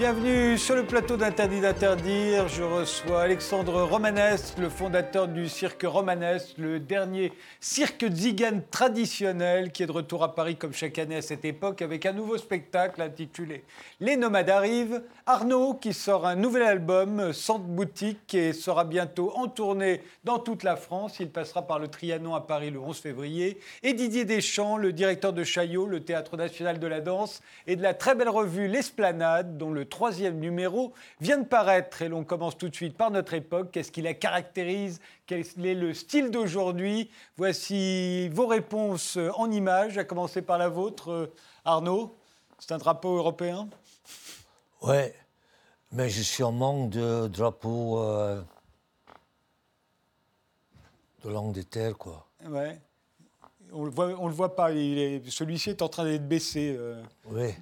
Bienvenue sur le plateau d'Interdit d'interdire. Je reçois Alexandre Romanès, le fondateur du cirque Romanès, le dernier cirque zigane traditionnel qui est de retour à Paris comme chaque année à cette époque avec un nouveau spectacle intitulé Les Nomades arrivent. Arnaud qui sort un nouvel album, Centre Boutique, et sera bientôt en tournée dans toute la France. Il passera par le Trianon à Paris le 11 février. Et Didier Deschamps, le directeur de Chaillot, le Théâtre national de la danse, et de la très belle revue L'Esplanade, dont le troisième numéro vient de paraître. Et l'on commence tout de suite par notre époque. Qu'est-ce qui la caractérise? Quel est le style d'aujourd'hui? Voici vos réponses en images, à commencer par la vôtre. Arnaud, c'est un drapeau européen? Ouais, mais je suis en manque de drapeau euh, de l'Angleterre, quoi. Ouais. On le voit, on le voit pas. Celui-ci est en train d'être baissé. Euh. Oui.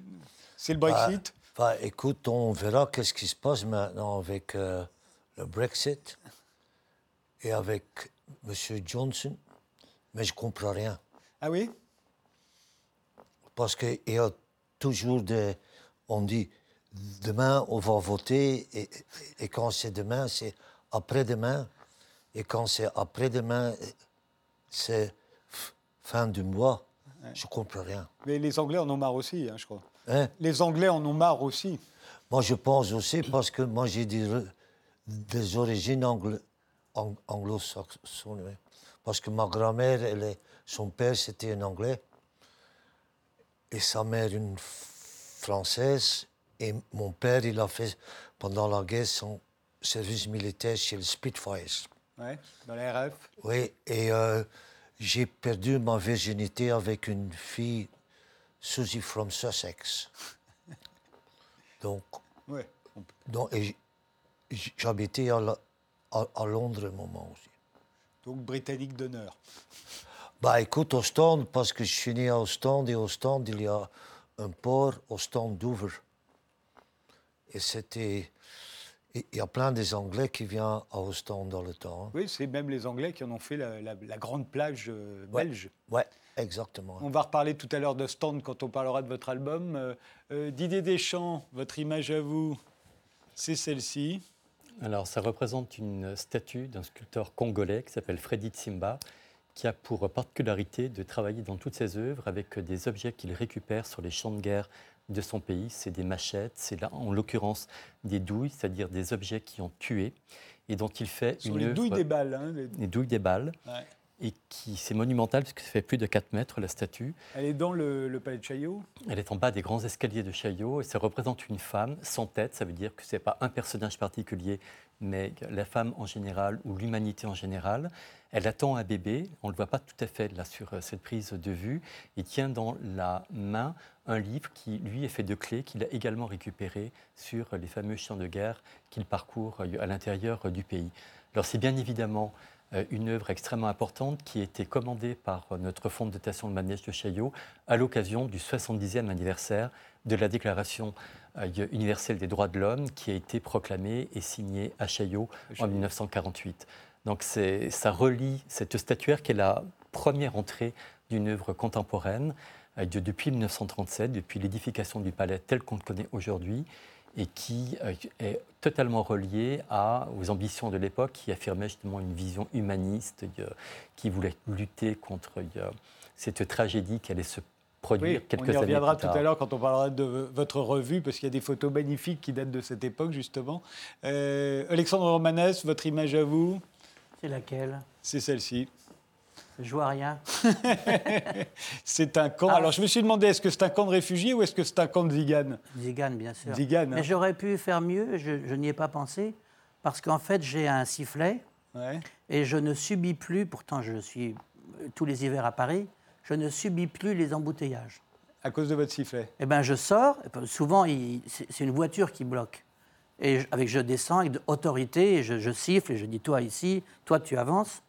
C'est le Brexit? Bah, écoute, on verra qu'est-ce qui se passe maintenant avec euh, le Brexit et avec M. Johnson, mais je ne comprends rien. Ah oui? Parce qu'il y a toujours des... On dit, demain, on va voter, et, et quand c'est demain, c'est après-demain, et quand c'est après-demain, c'est fin du mois. Je ne comprends rien. Mais les Anglais en ont marre aussi, hein, je crois. Hein? Les Anglais en ont marre aussi. Moi, je pense aussi parce que moi, j'ai des, des, origines anglo-saxonnes. Parce que ma grand-mère, son père, c'était un Anglais. Et sa mère, une Française. Et mon père, il a fait, pendant la guerre, son service militaire chez le Spitfires. Oui, dans la RF. Oui, et euh, j'ai perdu ma virginité avec une fille Susie from Sussex. Donc, ouais, donc j'habitais à, à, Londres un moment aussi. Donc britannique d'honneur. Bah écoute, au stand, parce que je suis né au stand, et au stand, il y a un port au stand Dover. Et c'était il y a plein des Anglais qui viennent à Ostende dans le temps. Hein. Oui, c'est même les Anglais qui en ont fait la, grande plage euh, belge. Oui, exactement. On va reparler tout à l'heure d'Ostende quand on parlera de votre album. Euh, euh, Didier Deschamps, votre image à vous, c'est celle-ci. Alors, ça représente une statue d'un sculpteur congolais qui s'appelle Freddy Tsimba, qui a pour particularité de travailler dans toutes ses œuvres avec des objets qu'il récupère sur les champs de guerre de son pays. C'est des machettes, c'est là, en l'occurrence des douilles, c'est-à-dire des objets qui ont tué et dont il fait Sur une les douilles des balles. Hein, les... douilles des balles. Et qui c'est monumental parce que ça fait plus de 4 mètres la statue. Elle est dans le, palais de Chaillot? Elle est en bas des grands escaliers de Chaillot et ça représente une femme sans tête. Ça veut dire que ce n'est pas un personnage particulier, mais la femme en général ou l'humanité en général. Elle attend un bébé, on ne le voit pas tout à fait là sur euh, cette prise de vue. Il tient dans la main un livre qui, lui, est fait de clés qu'il a également récupéré sur les fameux champs de guerre qu'il parcourt euh, à l'intérieur euh, du pays. Alors c'est bien évidemment une œuvre extrêmement importante qui a été commandée par notre fonds de dotation de manège de Chaillot à l'occasion du 70e anniversaire de la Déclaration universelle des droits de l'homme qui a été proclamée et signée à Chaillot en 1948. Donc ça relie cette statuaire qui est la première entrée d'une œuvre contemporaine euh, depuis 1937, depuis l'édification du palais tel qu'on le connaît aujourd'hui, et qui euh, est totalement reliée aux ambitions de l'époque qui affirmait justement une vision humaniste, euh, qui voulait lutter contre cette tragédie qui allait se produire quelques années plus tard. On y reviendra tout à l'heure quand on parlera de votre revue, parce qu'il y a des photos magnifiques qui datent de cette époque, justement. Alexandre Romanès, votre image à vous? C'est laquelle? C'est celle-ci. Je vois rien. c'est un camp. Ah. Alors je me suis demandé, est-ce que c'est un camp de réfugiés ou est-ce que c'est un camp de Zigan Zigan, bien sûr. Zigan, Mais hein. j'aurais pu faire mieux, je, n'y ai pas pensé, parce qu'en fait j'ai un sifflet et je ne subis plus, pourtant je suis tous les hivers à Paris, je ne subis plus les embouteillages. À cause de votre sifflet? Eh bien je sors, souvent c'est une voiture qui bloque. Et avec je descends avec autorité, et je, siffle et je dis toi ici, toi tu avances.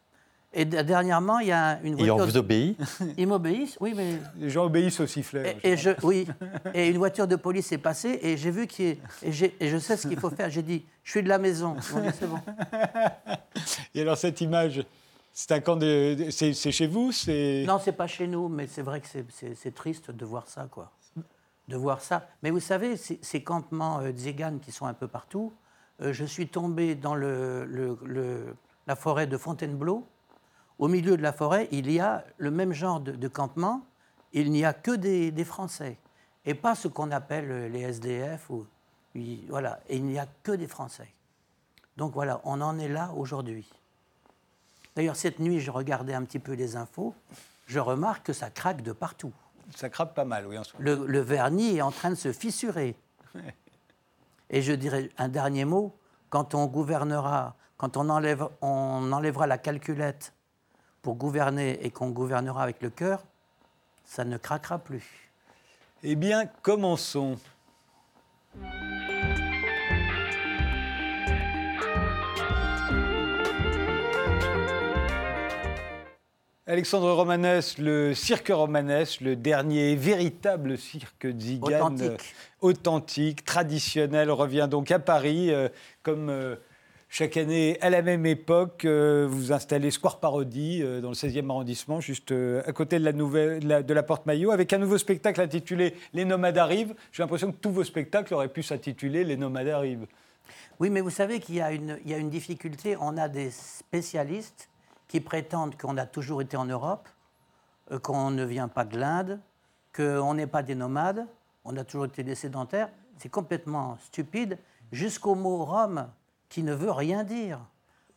Et dernièrement, il y a une voiture. Et on vous obéit Ils m'obéissent, oui, mais. Les gens obéissent au sifflet. Et, je, oui. Et une voiture de police est passée et j'ai vu qu'il. Et, et, je sais ce qu'il faut faire. J'ai dit, je suis de la maison. c'est bon. Et alors, cette image, c'est un camp de. C'est chez vous Non, c'est pas chez nous, mais c'est vrai que c'est triste de voir ça, quoi. de voir ça. Mais vous savez, ces, campements euh, qui sont un peu partout, euh, je suis tombé dans le, la forêt de Fontainebleau. Au milieu de la forêt, il y a le même genre de, campement. Il n'y a que des, Français et pas ce qu'on appelle les SDF. Ou, voilà, et il n'y a que des Français. Donc voilà, on en est là aujourd'hui. D'ailleurs, cette nuit, je regardais un petit peu les infos. Je remarque que ça craque de partout. Ça craque pas mal, oui, en ce moment. Le, vernis est en train de se fissurer. Et je dirais un dernier mot. Quand on gouvernera, quand on, enlève, on enlèvera la calculette pour gouverner et qu'on gouvernera avec le cœur, ça ne craquera plus. Eh bien, commençons. Alexandre Romanès, le cirque Romanès, le dernier véritable cirque Zigan authentique. traditionnel, revient donc à Paris, euh, comme euh, chaque année à la même époque. vous installez Square Parodie dans le 16e arrondissement, juste à côté de la, Porte Maillot, avec un nouveau spectacle intitulé Les Nomades arrivent. J'ai l'impression que tous vos spectacles auraient pu s'intituler Les Nomades arrivent. Oui, mais vous savez qu'il y, y, a une difficulté. On a des spécialistes qui prétendent qu'on a toujours été en Europe, euh, qu'on ne vient pas de l'Inde, qu'on n'est pas des nomades, on a toujours été des sédentaires. C'est complètement stupide, jusqu'au mot Rome qui ne veut rien dire.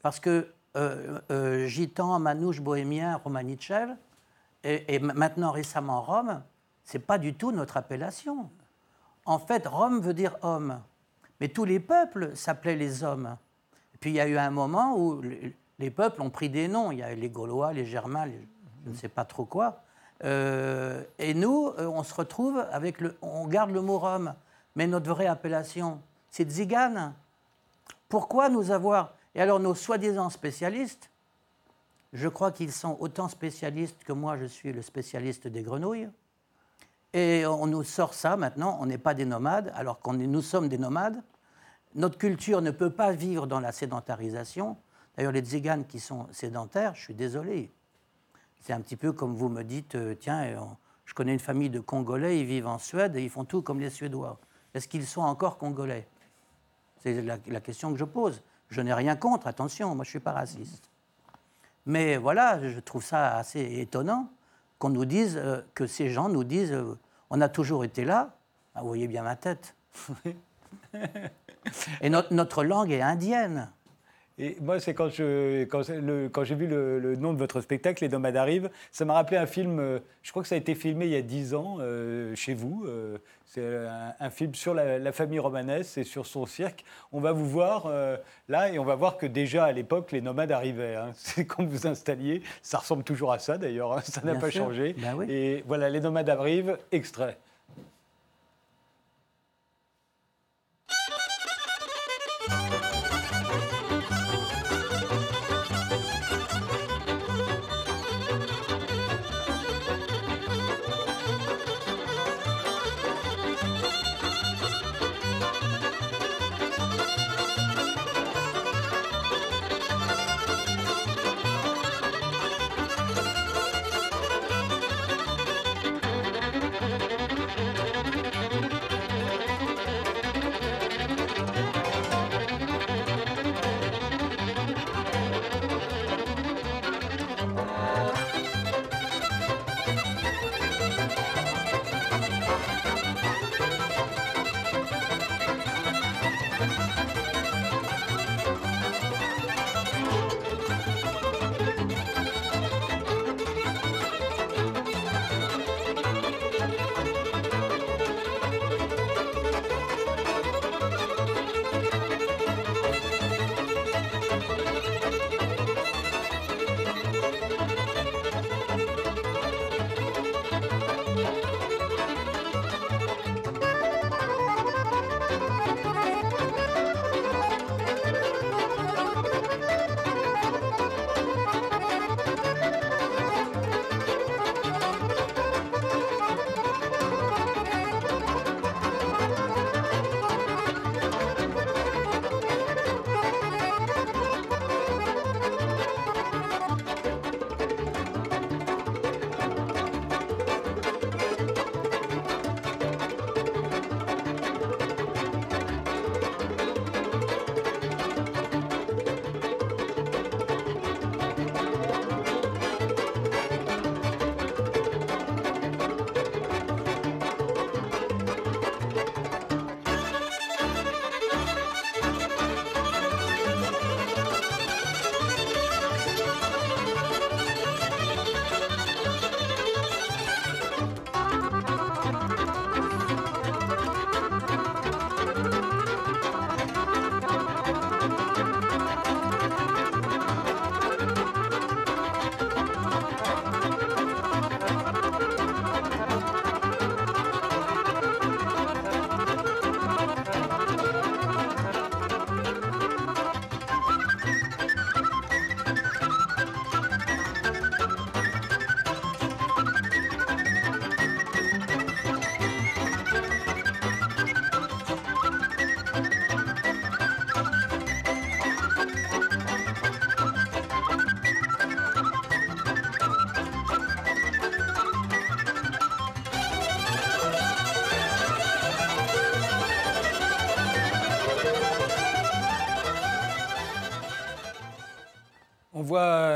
Parce que euh, euh, gitan, manouche, bohémien, romanichev, et, maintenant récemment Rome, c'est pas du tout notre appellation. En fait, Rome veut dire homme. Mais tous les peuples s'appelaient les hommes. Puis il y a eu un moment où les peuples ont pris des noms. Il y a les Gaulois, les Germains, je ne sais pas trop quoi. Euh, et nous, euh, on se retrouve avec le. On garde le mot Rome, mais notre vraie appellation, c'est Zigane. Pourquoi nous avoir. Et alors, nos soi-disant spécialistes, je crois qu'ils sont autant spécialistes que moi, je suis le spécialiste des grenouilles. Et on nous sort ça maintenant, on n'est pas des nomades, alors qu'on nous sommes des nomades. Notre culture ne peut pas vivre dans la sédentarisation. D'ailleurs, les Tziganes qui sont sédentaires, je suis désolé. C'est un petit peu comme vous me dites, euh, tiens, euh, je connais une famille de Congolais, ils vivent en Suède et ils font tout comme les Suédois. Est-ce qu'ils sont encore Congolais? C'est la, question que je pose. Je n'ai rien contre, attention, moi je ne suis pas raciste. Mais voilà, je trouve ça assez étonnant qu'on nous dise, euh, que ces gens nous disent, on a toujours été là. Ah, vous voyez bien ma tête. et notre langue est indienne. Et moi, c'est quand, je, quand, quand j'ai vu le, nom de votre spectacle, Les Nomades arrivent, ça m'a rappelé un film, euh, je crois que ça a été filmé il y a dix ans euh, chez vous. Euh, c'est un, film sur la, famille romanesque et sur son cirque. On va vous voir là et on va voir que déjà à l'époque, les nomades arrivaient. Hein. C'est quand vous installiez, ça ressemble toujours à ça d'ailleurs, hein. ça n'a pas changé. Ben et voilà, les nomades arrivent, extrait.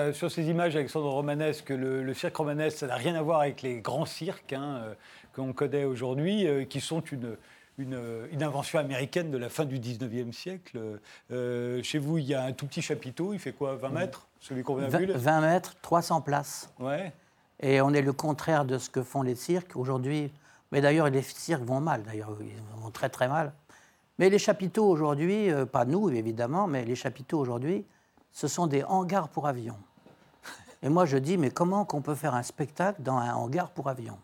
Voit sur ces images, Alexandre Romanesque, que le, cirque romanesque, ça n'a rien à voir avec les grands cirques hein, qu'on connaît aujourd'hui, qui sont une, une, invention américaine de la fin du 19e siècle. Euh, chez vous, il y a un tout petit chapiteau, il fait quoi 20 mètres Celui qu'on a 20, vu 20 mètres, 300 places. Ouais. Et on est le contraire de ce que font les cirques aujourd'hui. Mais d'ailleurs, les cirques vont mal, d'ailleurs, ils vont très très mal. Mais les chapiteaux aujourd'hui, euh, pas nous évidemment, mais les chapiteaux aujourd'hui, ce sont des hangars pour avions. Et moi je dis, mais comment qu'on peut faire un spectacle dans un hangar pour avions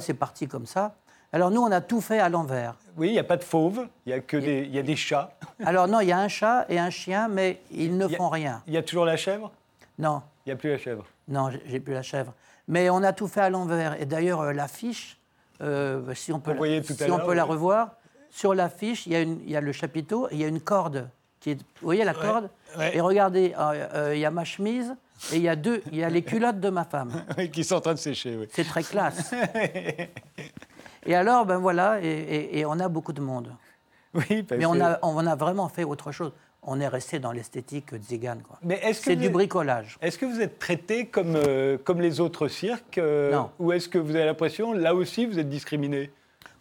C'est parti comme ça. Alors nous, on a tout fait à l'envers. Oui, il n'y a pas de fauves, il y a que des, y a des chats. Alors non, il y a un chat et un chien, mais ils ne font rien. Il y a toujours la chèvre Non. Il n'y a plus la chèvre Non, j'ai plus la chèvre. Mais on a tout fait à l'envers. Et d'ailleurs, euh, l'affiche, euh, si on peut, la, si on peut la revoir, sur l'affiche, il, y a le chapiteau et il y a une corde. Qui est, vous voyez la corde Et regardez, euh, il y a ma chemise et il y a deux, il y a les culottes de ma femme. qui sont en train de sécher, oui. C'est très classe. Et alors, ben voilà, et, on a beaucoup de monde. Oui, parce Mais on a, on a vraiment fait autre chose. On est resté dans l'esthétique tzigane. C'est du bricolage. Est-ce que vous êtes traité comme, euh, comme les autres cirques euh, Non. Ou est-ce que vous avez l'impression, là aussi, vous êtes discriminé?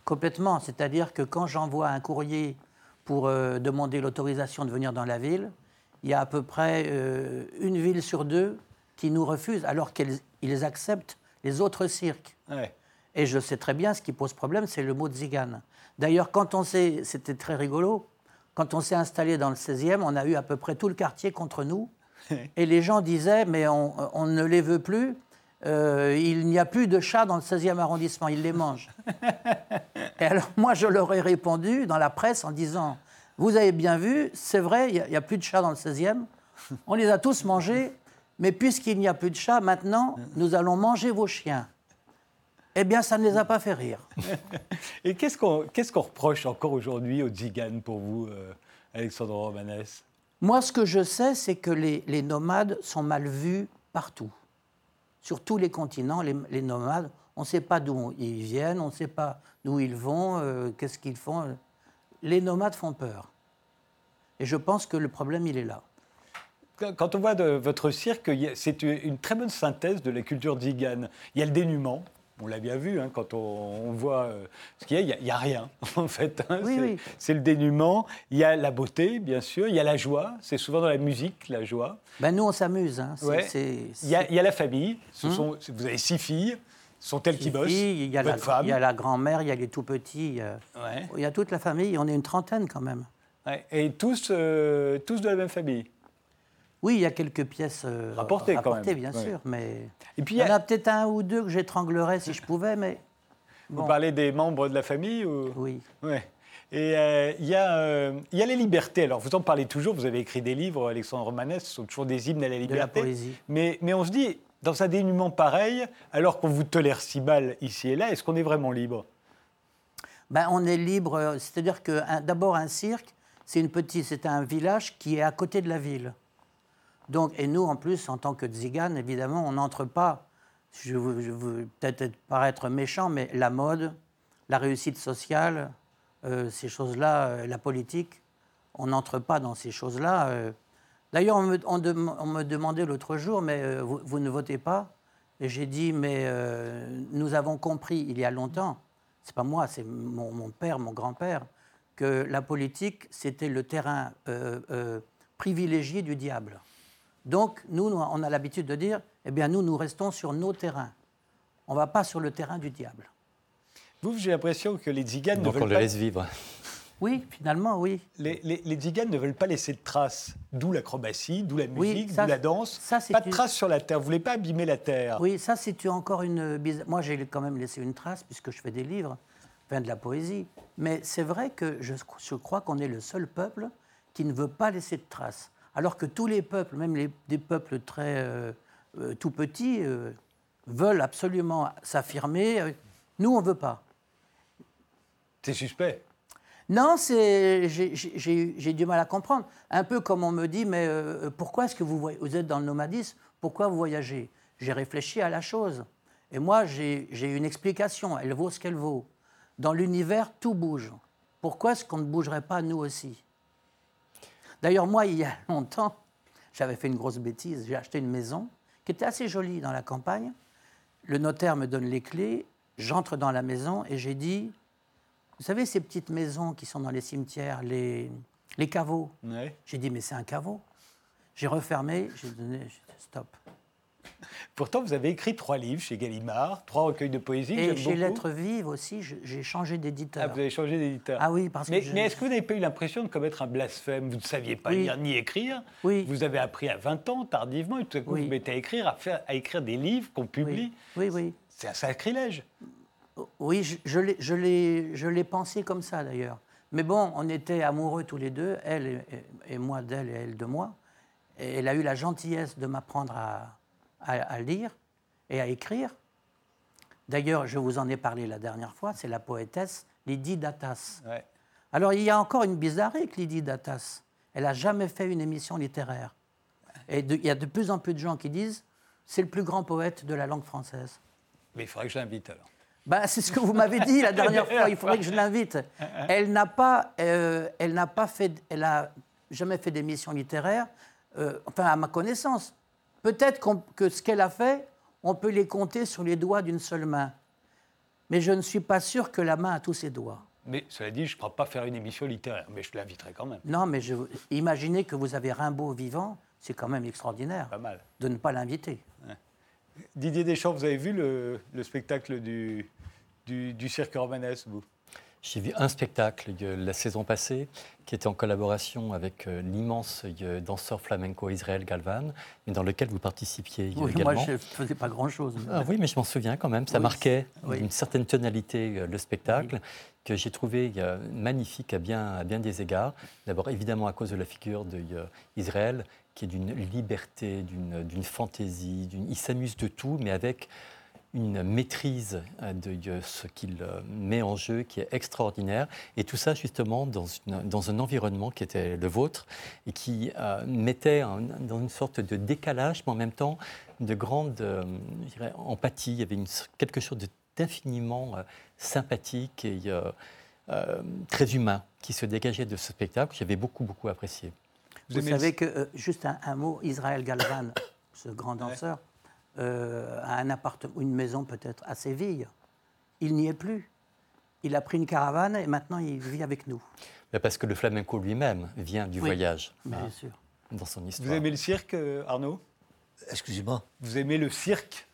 Complètement. C'est-à-dire que quand j'envoie un courrier pour euh, demander l'autorisation de venir dans la ville, il y a à peu près une ville sur deux qui nous refuse, alors qu'ils acceptent les autres cirques. Ouais. Et je sais très bien, ce qui pose problème, c'est le mot zigane. D'ailleurs, quand on s'est, c'était très rigolo, quand on s'est installé dans le 16e, on a eu à peu près tout le quartier contre nous. Et les gens disaient, mais on, ne les veut plus, euh, il n'y a plus de chats dans le 16e arrondissement, ils les mangent. Et alors moi, je leur ai répondu dans la presse en disant, vous avez bien vu, c'est vrai, il n'y a, a, plus de chats dans le 16e, on les a tous mangés, mais puisqu'il n'y a plus de chats, maintenant, nous allons manger vos chiens eh bien, ça ne les a pas fait rire. Et qu'est-ce qu'on reproche encore aujourd'hui aux Tziganes pour vous, euh, Alexandre Romanès? Moi, ce que je sais, c'est que les, nomades sont mal vus partout. Sur tous les continents, les, nomades, on ne sait pas d'où ils viennent, on ne sait pas d'où ils vont, euh, qu'est-ce qu'ils font. Les nomades font peur. Et je pense que le problème, il est là. Quand on voit de votre cirque, c'est une très bonne synthèse de la culture tzigane. Il y a le dénuement, on l'a bien vu, hein, quand on, voit euh, ce qu'il y a, il n'y a, rien, en fait. Hein. c'est le dénuement. Il y a la beauté, bien sûr. Il y a la joie. C'est souvent dans la musique, la joie. Ben, nous, on s'amuse. Hein. Il, y a, la famille. Ce hum. sont, vous avez six filles. Sont-elles qui bossent Il y a la, il y a la grand-mère, il y a les tout-petits. Il y a toute la famille. On est une trentaine, quand même. Et tous, euh, tous de la même famille? Oui, il y a quelques pièces euh, rapportées, quand même. bien sûr, mais Et puis, il y, en a, peut-être un ou deux que j'étranglerais si je pouvais, mais... Vous parlez des membres de la famille ou... Oui. Ouais. Et euh, il y, euh, y, a les libertés. Alors, vous en parlez toujours, vous avez écrit des livres, Alexandre Manès, ce sont toujours des hymnes à la liberté. De la poésie. Mais, mais on se dit, dans un dénuement pareil, alors qu'on vous tolère si mal ici et là, est-ce qu'on est vraiment libre? Ben, On est libre, c'est-à-dire que d'abord un cirque, c'est une petite, c'est un village qui est à côté de la ville. Donc, et nous, en plus, en tant que Tziganes, évidemment, on n'entre pas, je veux, peut-être paraître méchant, mais la mode, la réussite sociale, euh, ces choses-là, euh, la politique, on n'entre pas dans ces choses-là. Euh. D'ailleurs, on, me, demandait l'autre jour, mais vous, ne votez pas? Et j'ai dit, mais nous avons compris il y a longtemps, c'est pas moi, c'est mon, mon, père, mon grand-père, que la politique, c'était le terrain privilégié du diable. Donc, nous, on a l'habitude de dire, eh bien, nous, nous restons sur nos terrains. On ne va pas sur le terrain du diable. Vous, j'ai l'impression que les tziganes ne veulent on les laisse vivre. Oui, finalement, oui. Les, les, ne veulent pas laisser de traces, d'où l'acrobatie, d'où la musique, d'où la danse. Ça, pas de traces sur la terre. Vous ne voulez pas abîmer la terre. Oui, ça, c'est encore une. Moi, j'ai quand même laissé une trace puisque je fais des livres, enfin de la poésie. Mais c'est vrai que je, je crois qu'on est le seul peuple qui ne veut pas laisser de traces alors que tous les peuples, même les, des peuples très euh, euh, tout petits, euh, veulent absolument s'affirmer. Nous, on ne veut pas. C'est suspect. Non, j'ai du mal à comprendre. Un peu comme on me dit, mais pourquoi est-ce que vous, vous êtes dans le nomadisme? Pourquoi vous voyagez? J'ai réfléchi à la chose. Et moi, j'ai une explication. Elle vaut ce qu'elle vaut. Dans l'univers, tout bouge. Pourquoi est-ce qu'on ne bougerait pas nous aussi? D'ailleurs, moi, il y a longtemps, j'avais fait une grosse bêtise. J'ai acheté une maison qui était assez jolie dans la campagne. Le notaire me donne les clés. J'entre dans la maison et j'ai dit Vous savez, ces petites maisons qui sont dans les cimetières, les, les caveaux J'ai dit Mais c'est un caveau. J'ai refermé, j'ai donné stop. Pourtant, vous avez écrit trois livres chez Gallimard, trois recueils de poésie. Et chez Lettres Vives aussi, j'ai changé d'éditeur. Ah, vous avez changé d'éditeur. Ah oui, parce mais, que. Mais est-ce que vous n'avez pas eu l'impression de commettre un blasphème? Vous ne saviez pas lire ni écrire. Oui. Vous avez appris à 20 ans, tardivement, et tout à coup, vous mettez à écrire, à, faire, à écrire des livres qu'on publie. Oui, oui. C'est un sacrilège. Oui, je, je l'ai pensé comme ça d'ailleurs. Mais bon, on était amoureux tous les deux, elle et moi d'elle et elle de moi. Et elle a eu la gentillesse de m'apprendre à, à, lire et à écrire. D'ailleurs, je vous en ai parlé la dernière fois, c'est la poétesse Lydie Datas. Alors, il y a encore une bizarrerie avec Lydie Datas. Elle n'a jamais fait une émission littéraire. Et il y a de plus en plus de gens qui disent c'est le plus grand poète de la langue française. Mais il faudrait que je l'invite alors. Ben, c'est ce que vous m'avez dit la dernière fois. Il faudrait que je l'invite. Elle n'a pas, euh, elle n'a pas fait, elle a jamais fait d'émission littéraire. Euh, enfin, à ma connaissance. Peut-être que ce qu'elle a fait, on peut les compter sur les doigts d'une seule main. Mais je ne suis pas sûr que la main a tous ses doigts. Mais cela dit, je ne crois pas faire une émission littéraire, mais je l'inviterai quand même. Non, mais je, imaginez que vous avez Rimbaud vivant, c'est quand même extraordinaire. Pas mal. De ne pas l'inviter. Didier Deschamps, vous avez vu le, spectacle du, du, du cirque romanesque, vous j'ai vu un spectacle la saison passée qui était en collaboration avec euh, l'immense euh, danseur flamenco Israël Galvan, mais dans lequel vous participiez oui, également. Moi, je ne faisais pas grand-chose. Ah, oui, mais je m'en souviens quand même. Ça marquait une certaine tonalité euh, le spectacle que j'ai trouvé magnifique à bien, à bien des égards. D'abord, évidemment, à cause de la figure d'Israël, qui est d'une liberté, d'une fantaisie. Il s'amuse de tout, mais avec une maîtrise euh, de ce qu'il euh, met en jeu qui est extraordinaire. Et tout ça, justement, dans, dans un environnement qui était le vôtre et qui euh, mettait dans une sorte de décalage, mais en même temps de grande empathie. Il y avait une, quelque chose d'infiniment sympathique et très humain qui se dégageait de ce spectacle que j'avais beaucoup, beaucoup apprécié. Vous, savez que, juste un, mot, Israël Galvan, ce grand danseur, euh, à un appartement, une maison peut-être à Séville. Il n'y est plus. Il a pris une caravane et maintenant il vit avec nous. parce que le flamenco lui-même vient du voyage. Bien hein, sûr. Dans son histoire. Vous aimez le cirque, euh, Arnaud? Excusez-moi. Vous aimez le cirque?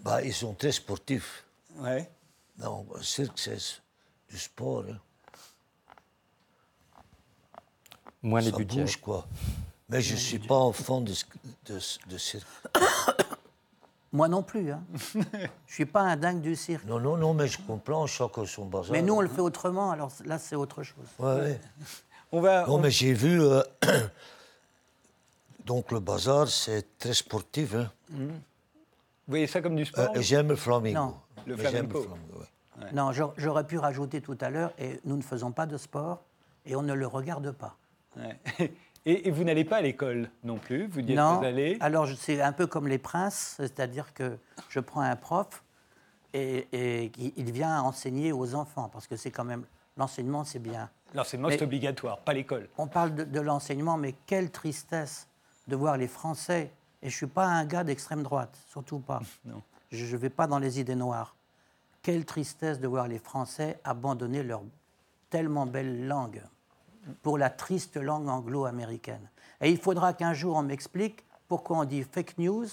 Bah, Ils sont très sportifs. Ouais. Non, le cirque, c'est du sport. Hein. Moins les budgets. Bouge, quoi. Mais je ne suis pas enfant de, de, de cirque. Moi non plus. Hein. je ne suis pas un dingue du cirque. Non, non, non, mais je comprends, chacun son bazar. Mais nous, on le fait autrement, alors là, c'est autre chose. Ouais, On va, non, mais j'ai vu. Euh, donc, le bazar, c'est très sportif. Hein. Vous voyez ça comme du sport euh, J'aime le flamingo. Non, le flamenco. Non, j'aurais pu rajouter tout à l'heure, et nous ne faisons pas de sport, et on ne le regarde pas. Et, vous n'allez pas à l'école non plus Vous n'y êtes pas allé Alors, c'est un peu comme les princes, c'est-à-dire que je prends un prof et, il vient enseigner aux enfants, parce que c'est quand même. L'enseignement, c'est bien. L'enseignement, c'est obligatoire, pas l'école. On parle de, l'enseignement, mais quelle tristesse de voir les Français. Et je ne suis pas un gars d'extrême droite, surtout pas. Non. Je ne vais pas dans les idées noires. Quelle tristesse de voir les Français abandonner leur tellement belle langue pour la triste langue anglo-américaine. Et il faudra qu'un jour on m'explique pourquoi on dit fake news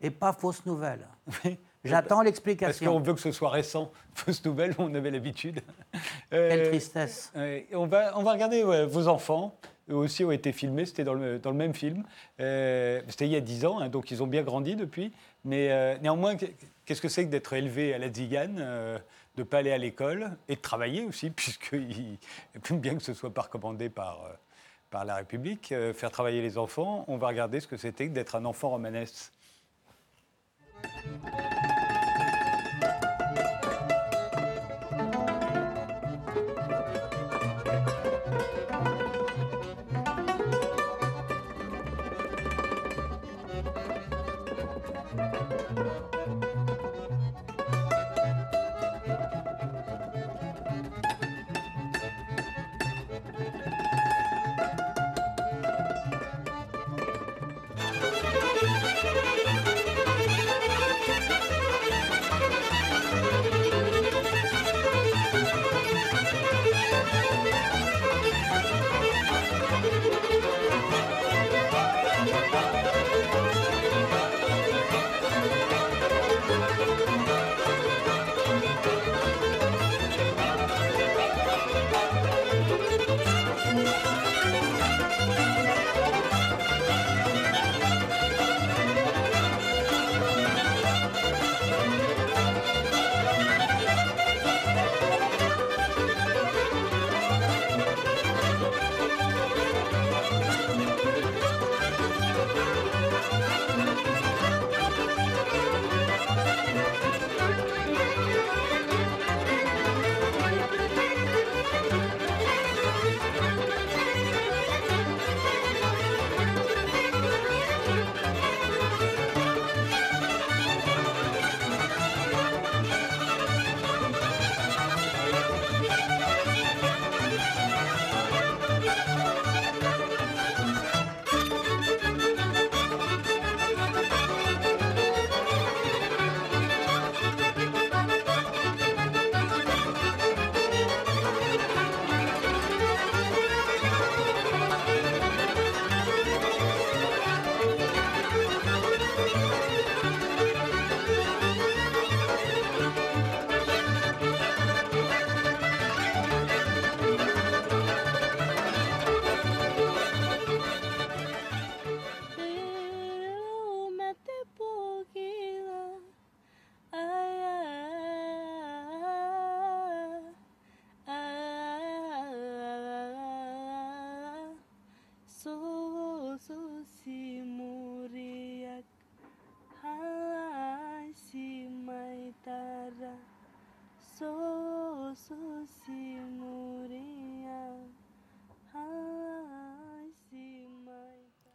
et pas fausse nouvelle. J'attends l'explication. Parce qu'on veut que ce soit récent. Fausse nouvelle, on avait l'habitude. Quelle euh, tristesse. on, va, on va regarder vos enfants. Eux aussi ont été filmés, c'était dans le, dans le même film. Euh, c'était il y a 10 ans, hein, donc ils ont bien grandi depuis. Mais euh, néanmoins, qu'est-ce que c'est que d'être élevé à la Zigane de ne pas aller à l'école et de travailler aussi, puisque bien que ce soit pas recommandé par, euh, la République, euh, faire travailler les enfants, on va regarder ce que c'était d'être un enfant romanesque.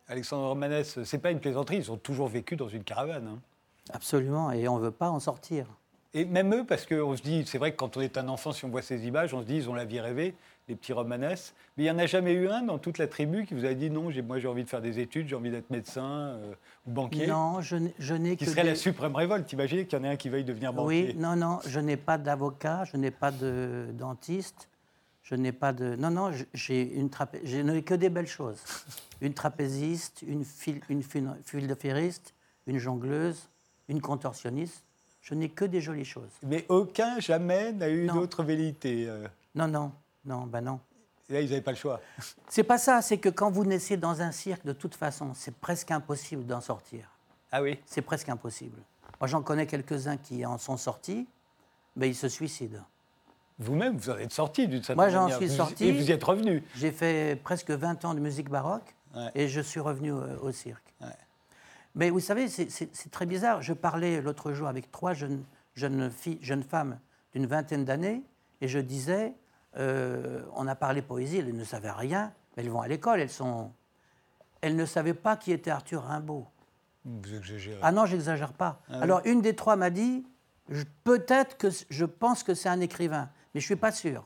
Alexandre Romanès, c'est pas une plaisanterie, ils ont toujours vécu dans une caravane. Hein. Absolument, et on ne veut pas en sortir. Et même eux, parce qu'on se dit, c'est vrai que quand on est un enfant, si on voit ces images, on se dit, ils ont la vie rêvée, les petits romanesses. Mais il n'y en a jamais eu un dans toute la tribu qui vous a dit, non, moi j'ai envie de faire des études, j'ai envie d'être médecin euh, ou banquier. Non, je, n'ai que. Qui serait la suprême révolte, imaginez qu'il y en ait un qui veuille devenir banquier. Oui, non, non, je n'ai pas d'avocat, je n'ai pas de dentiste, je n'ai pas de. Non, non, j'ai une trapé... je n'ai que des belles choses. Une trapéziste, une, fil... une de ferriste, une jongleuse, une contorsionniste. Je n'ai que des jolies choses. Mais aucun jamais n'a eu d'autre velléité. Euh. Non, non, non, ben non. Et là, ils n'avaient pas le choix. C'est pas ça, c'est que quand vous naissez dans un cirque, de toute façon, c'est presque impossible d'en sortir. Ah oui? C'est presque impossible. Moi, j'en connais quelques-uns qui en sont sortis, mais ils se suicident. Vous-même, vous en êtes sorti d'une certaine manière. Moi, j'en suis sorti. Et vous y êtes revenu. J'ai fait presque 20 ans de musique baroque et je suis revenu euh, au cirque. Mais vous savez, c'est très bizarre. Je parlais l'autre jour avec trois jeunes, jeunes, filles, jeunes femmes d'une vingtaine d'années et je disais, euh, on a parlé poésie, elles ne savaient rien, mais elles vont à l'école, elles sont... Elles ne savaient pas qui était Arthur Rimbaud. Vous exagérez. Ah non, j'exagère pas. Ah Alors une des trois m'a dit, peut-être que je pense que c'est un écrivain, mais je ne suis pas sûr.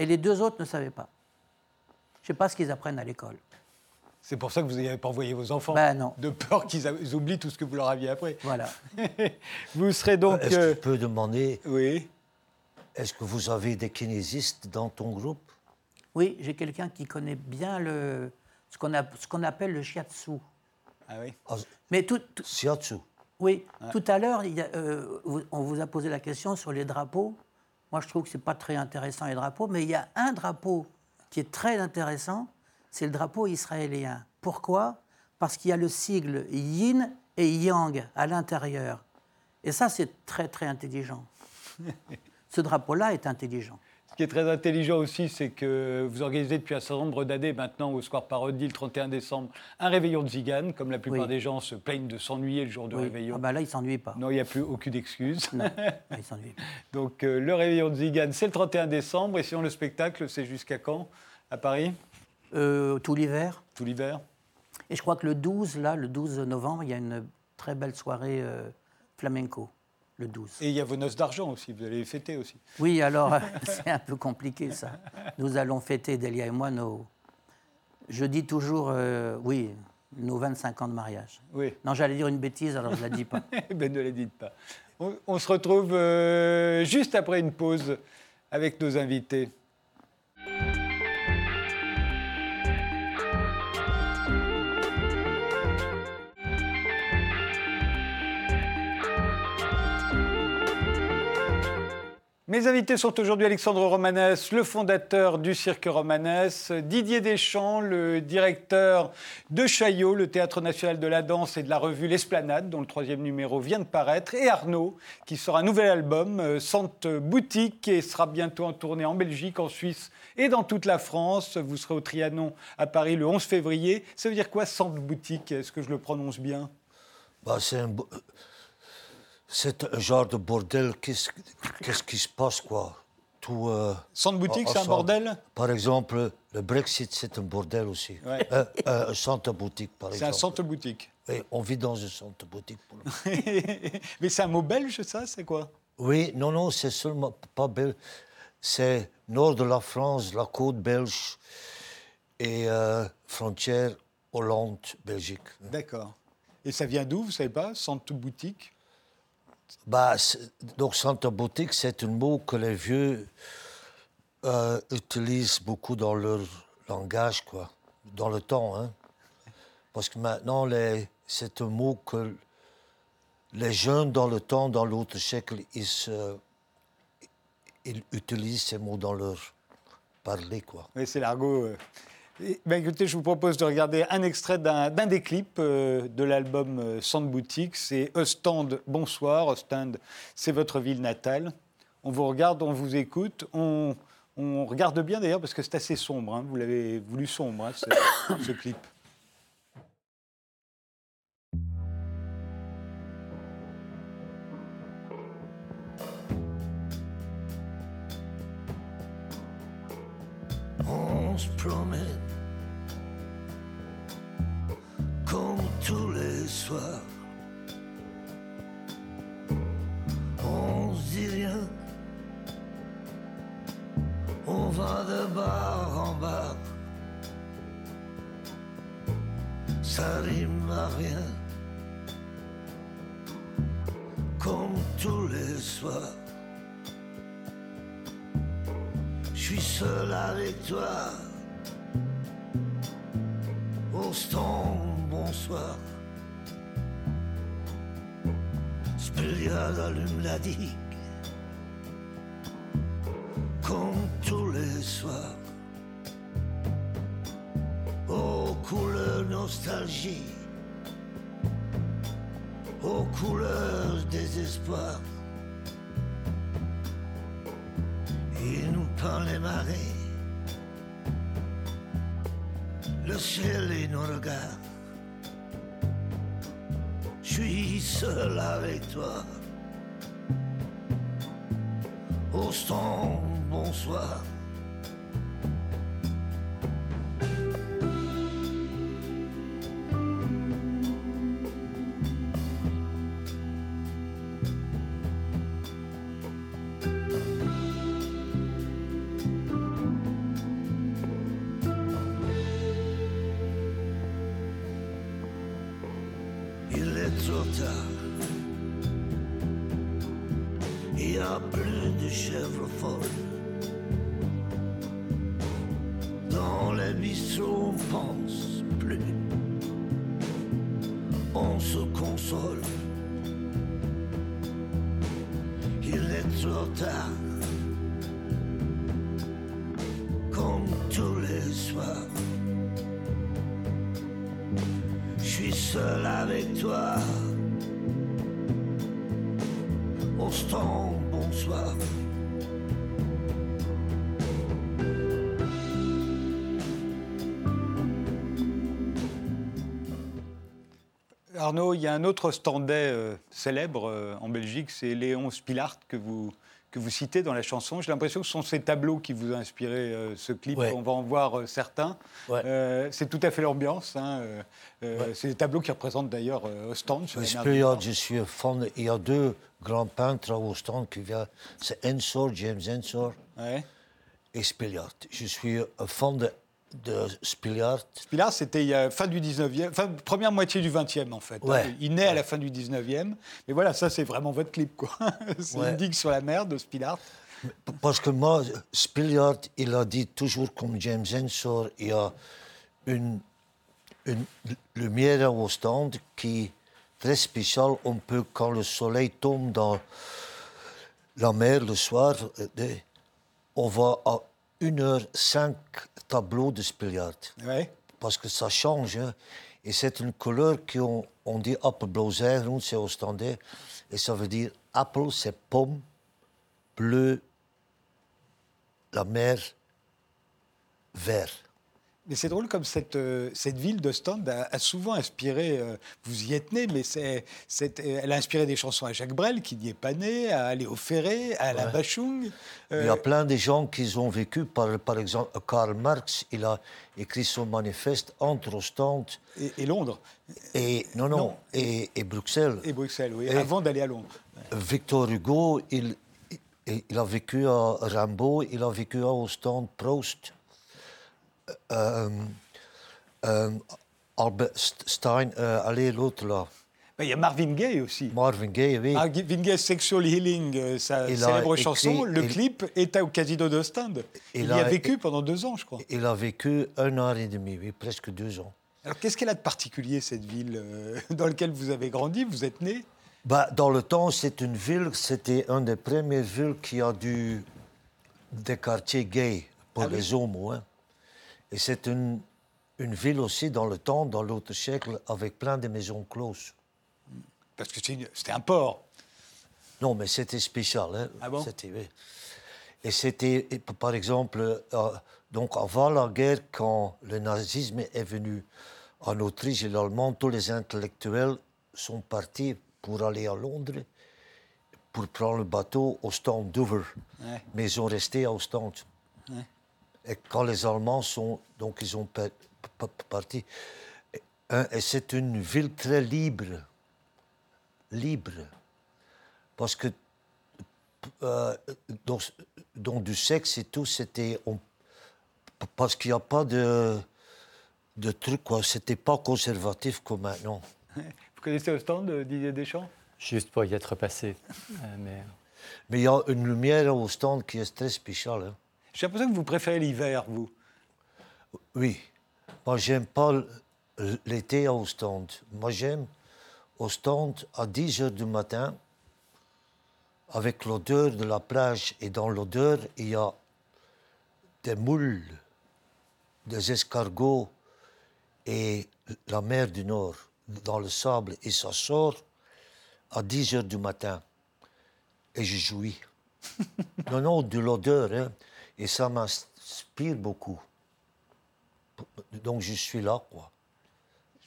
Et les deux autres ne savaient pas. Je ne sais pas ce qu'ils apprennent à l'école. C'est pour ça que vous n'avez pas envoyé vos enfants ben non. De peur qu'ils oublient tout ce que vous leur aviez appris. Voilà. vous serez donc. Est-ce que je peux demander Oui. Est-ce que vous avez des kinésistes dans ton groupe? Oui, j'ai quelqu'un qui connaît bien le, ce qu'on appelle le shiatsu. Ah oui ah, Mais tout, Shiatsu Oui. Tout à l'heure, euh, on vous a posé la question sur les drapeaux. Moi, je trouve que ce n'est pas très intéressant les drapeaux, mais il y a un drapeau qui est très intéressant, c'est le drapeau israélien. Pourquoi? Parce qu'il y a le sigle yin et yang à l'intérieur. Et ça, c'est très, très intelligent. Ce drapeau-là est intelligent. Ce qui est très intelligent aussi, c'est que vous organisez depuis un certain nombre d'années maintenant au Square Parodie, le 31 décembre, un réveillon de Zigane, comme la plupart des gens se plaignent de s'ennuyer le jour de réveillon. Ah bah là, ils ne s'ennuient pas. Non, il n'y a plus aucune excuse. Non, ils s'ennuient pas. Donc euh, le réveillon de Zigane, c'est le 31 décembre, et sinon le spectacle, c'est jusqu'à quand? À Paris? Euh, Tout l'hiver. Tout l'hiver. Et je crois que le 12, là, le 12 novembre, il y a une très belle soirée euh, flamenco le 12. Et il y a vos noces d'argent aussi, vous allez fêter aussi. Oui, alors c'est un peu compliqué ça. Nous allons fêter, Delia et moi, nos... Je dis toujours, euh, oui, nos 25 ans de mariage. Oui. Non, j'allais dire une bêtise, alors je ne la dis pas. ben, ne la dites pas. On, se retrouve euh, juste après une pause avec nos invités. Mes invités sont aujourd'hui Alexandre Romanès, le fondateur du Cirque Romanès, Didier Deschamps, le directeur de Chaillot, le Théâtre national de la danse et de la revue L'Esplanade, dont le troisième numéro vient de paraître, et Arnaud, qui sort un nouvel album, euh, Sante Boutique, et sera bientôt en tournée en Belgique, en Suisse et dans toute la France. Vous serez au Trianon à Paris le 11 février. Ça veut dire quoi, Sante Boutique? Est-ce que je le prononce bien? Bah, C'est un c'est un genre de bordel. Qu'est-ce qui se passe, quoi? Tout, euh, Centre boutique, c'est un bordel? Par exemple, le Brexit, c'est un bordel aussi. Euh, euh, un centre boutique, par exemple. C'est un centre boutique. Oui, on vit dans un centre boutique. Mais c'est un mot belge, ça C'est quoi? Oui, non, non, c'est seulement pas belge. C'est nord de la France, la côte belge et frontière Hollande-Belgique. D'accord. Et ça vient d'où, vous savez pas? Centre boutique? Bah, donc, centre boutique, c'est un mot que les vieux euh, utilisent beaucoup dans leur langage, quoi, dans le temps. Hein. Parce que maintenant, c'est un mot que les jeunes, dans le temps, dans l'autre siècle, ils, ils, utilisent ces mots dans leur parler, quoi. C'est l'argot. Euh, ben, écoutez, je vous propose de regarder un extrait d'un des clips euh, de l'album euh, Sand Boutique. C'est Ostende, bonsoir. Ostende, c'est votre ville natale. On vous regarde, on vous écoute. On, regarde bien d'ailleurs parce que c'est assez sombre. Hein. Vous l'avez voulu sombre, hein, ce clip. Il est trop tard. Il n'y a plus de chèvres folles. Dans les bistrots, on pense plus. On se console. Il est trop tard. Comme tous les soirs. Je suis seul avec toi. Arnaud, il y a un autre standet euh, célèbre euh, en Belgique, c'est Léon Spilart que vous, que vous citez dans la chanson. J'ai l'impression que ce sont ces tableaux qui vous ont inspiré euh, ce clip. Ouais. On va en voir euh, certains. Ouais. Euh, c'est tout à fait l'ambiance. hein, C'est des tableaux qui représentent d'ailleurs Ostende. je suis fan. Il y a deux grands peintres à Ostende qui viennent. C'est Ensor, James Ensor et Spiliard. Je suis fan de, de Spiliard. Spilart, c'était a fin du 19e, fin, première moitié du 20e en fait. hein. Il naît à la fin du 19e. Mais voilà, ça c'est vraiment votre clip. quoi. c'est Ouais. une digue sur la mer de Spilart. Parce que moi, Spiliard, il a dit toujours comme James Ensor, il y a une, une lumière à Ostende qui est très spéciale. On peut, quand le soleil tombe dans la mer le soir, euh, on voit à 1h05 tableaux de Spiliard. Ouais. Parce que ça change. hein. Et c'est une couleur qu'on on dit appelblauser, c'est ostendais. Et ça veut dire apple, c'est pomme, bleu, la mer, vert. Mais c'est drôle comme cette, euh, cette ville d'Ostende a, a souvent inspiré, euh, vous y êtes né, mais c'est, euh, elle a inspiré des chansons à Jacques Brel, qui n'y est pas né, à Léo Ferré, à la Ouais. Bachung. Il y a plein de gens qui ont vécu, par, par exemple, Karl Marx, il a écrit son manifeste entre Ostende et, et Londres, et, non, non, Non. Et, et Bruxelles. et Bruxelles, oui, Et- avant d'aller à Londres. Victor Hugo, il, il, il a vécu à Rimbaud, il a vécu à Ostende, Proust. Euh, euh, Albert St- Stein, euh, allez, l'autre là, Ben, Il y a Marvin Gaye aussi. Marvin Gaye, oui. Marvin Gaye, Sexual Healing, sa Il a célèbre écrit- chanson. Le il- clip est au Casino d'Ostende. Il, Il y a a- vécu pendant deux ans, je crois. Il a vécu un an et demi, oui, presque deux ans. Alors, qu'est-ce qu'elle a de particulier, cette ville dans laquelle vous avez grandi? Vous êtes né? Bah, dans le temps, c'est une ville, c'était une des premières villes qui a des quartiers gays pour Ah oui. les homos. hein. Et c'est une, une ville aussi dans le temps, dans l'autre siècle, avec plein de maisons closes. Parce que c'était un port. Non, mais c'était spécial. Hein. Ah bon? C'était, oui. Et c'était, par exemple, euh, donc avant la guerre, quand le nazisme est venu en Autriche et l'Allemagne, tous les intellectuels sont partis pour aller à Londres, pour prendre le bateau au stand Dover. Ouais. Mais ils sont restés au stand. Et quand les Allemands sont, donc ils ont pa- pa- pa- parti. et c'est une ville très libre. Libre. Parce que euh, dans, du sexe et tout, c'était. Parce qu'il n'y a pas de, de truc, quoi. C'était pas conservatif comme maintenant. Vous connaissez au stand euh, Didier Deschamps? Juste pour y être passé. Euh, mais... mais il y a une lumière au stand qui est très spéciale. Hein. J'ai l'impression que vous préférez l'hiver, vous. Oui. Moi, j'aime pas l'été au stand. Moi, j'aime au stand à 10 heures du matin, avec l'odeur de la plage. Et dans l'odeur, il y a des moules, des escargots et la mer du Nord dans le sable. Et ça sort à 10 heures du matin. Et je jouis. non, non, de l'odeur. Hein. Et ça m'inspire beaucoup. Donc je suis là, quoi.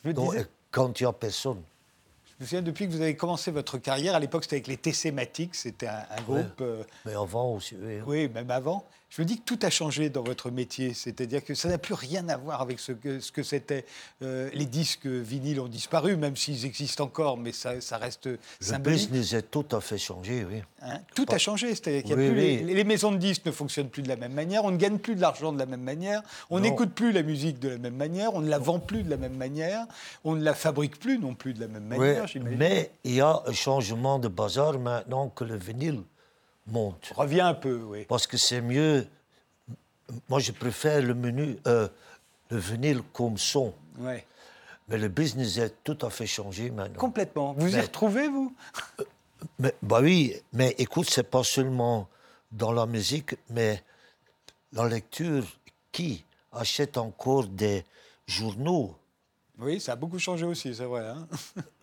Je me quand il n'y a personne. Je me souviens, depuis que vous avez commencé votre carrière, à l'époque c'était avec les Tessématiques, c'était un, groupe. Euh, mais avant aussi, oui. Oui, même avant. Je me dis que tout a changé dans votre métier, c'est-à-dire que ça n'a plus rien à voir avec ce que ce que c'était. Euh, les disques vinyles ont disparu, même s'ils existent encore, mais ça, ça reste symbolique. Le business a tout à fait changé, oui. Hein, tout a changé, c'est-à-dire qu'il plus les, maisons de disques ne fonctionnent plus de la même manière, on ne gagne plus de l'argent de la même manière, on n'écoute plus la musique de la même manière, on ne la vend plus de la même manière, on ne la fabrique plus non plus de la même manière. mais il y a un changement de bazar maintenant que le vinyle monte. Revient un peu, oui. Parce que c'est mieux. Moi, je préfère le menu, euh, le vinyle comme son. Ouais. Mais le business est tout à fait changé maintenant. Complètement. Vous y retrouvez, vous? euh, mais, Bah oui, mais écoute, c'est pas seulement dans la musique, mais la lecture. Qui achète encore des journaux? Oui, ça a beaucoup changé aussi, c'est vrai. Hein?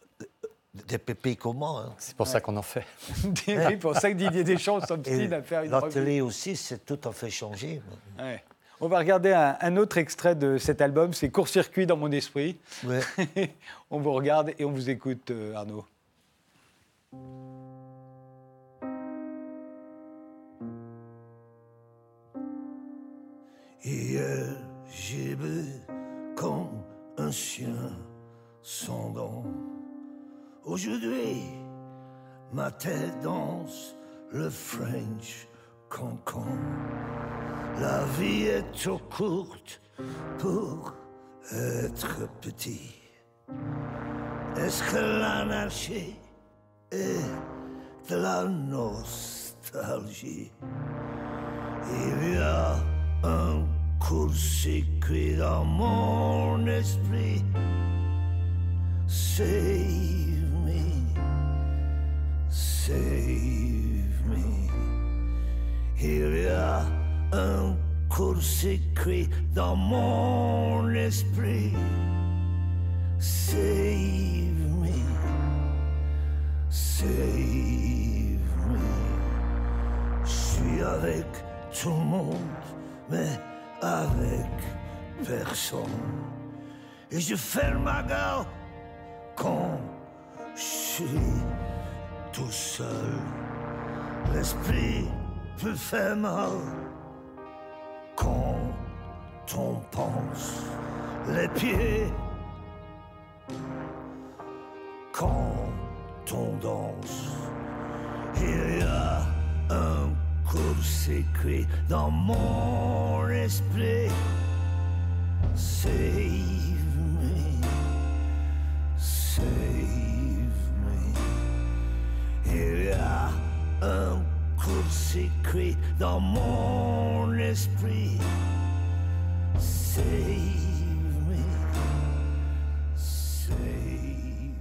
des pépés comment hein? C'est pour ça qu'on en fait. C'est pour ça que Didier Deschamps s'obstine à faire une La télé aussi, c'est tout à fait changé. On va regarder un, autre extrait de cet album, c'est Court-circuit dans mon esprit. on vous regarde et on vous écoute, euh, Arnaud. Hier, j'ai bu comme un chien sans dents. Aujourd'hui, ma tête danse le French cancan. La vie est trop courte pour être petit. Est-ce que l'anarchie est de la nostalgie? Il y a un court-circuit dans mon esprit. C'est save me. Il y a un court-circuit dans mon esprit. Save me, save me. Je suis avec tout le monde, mais avec personne. Et je ferme ma gueule quand je suis tout seul. L'esprit peut faire mal quand on pense les pieds. Quand on danse, il y a un court-circuit dans mon esprit. Save me, save a un court-circuit dans mon esprit. Save me, save me.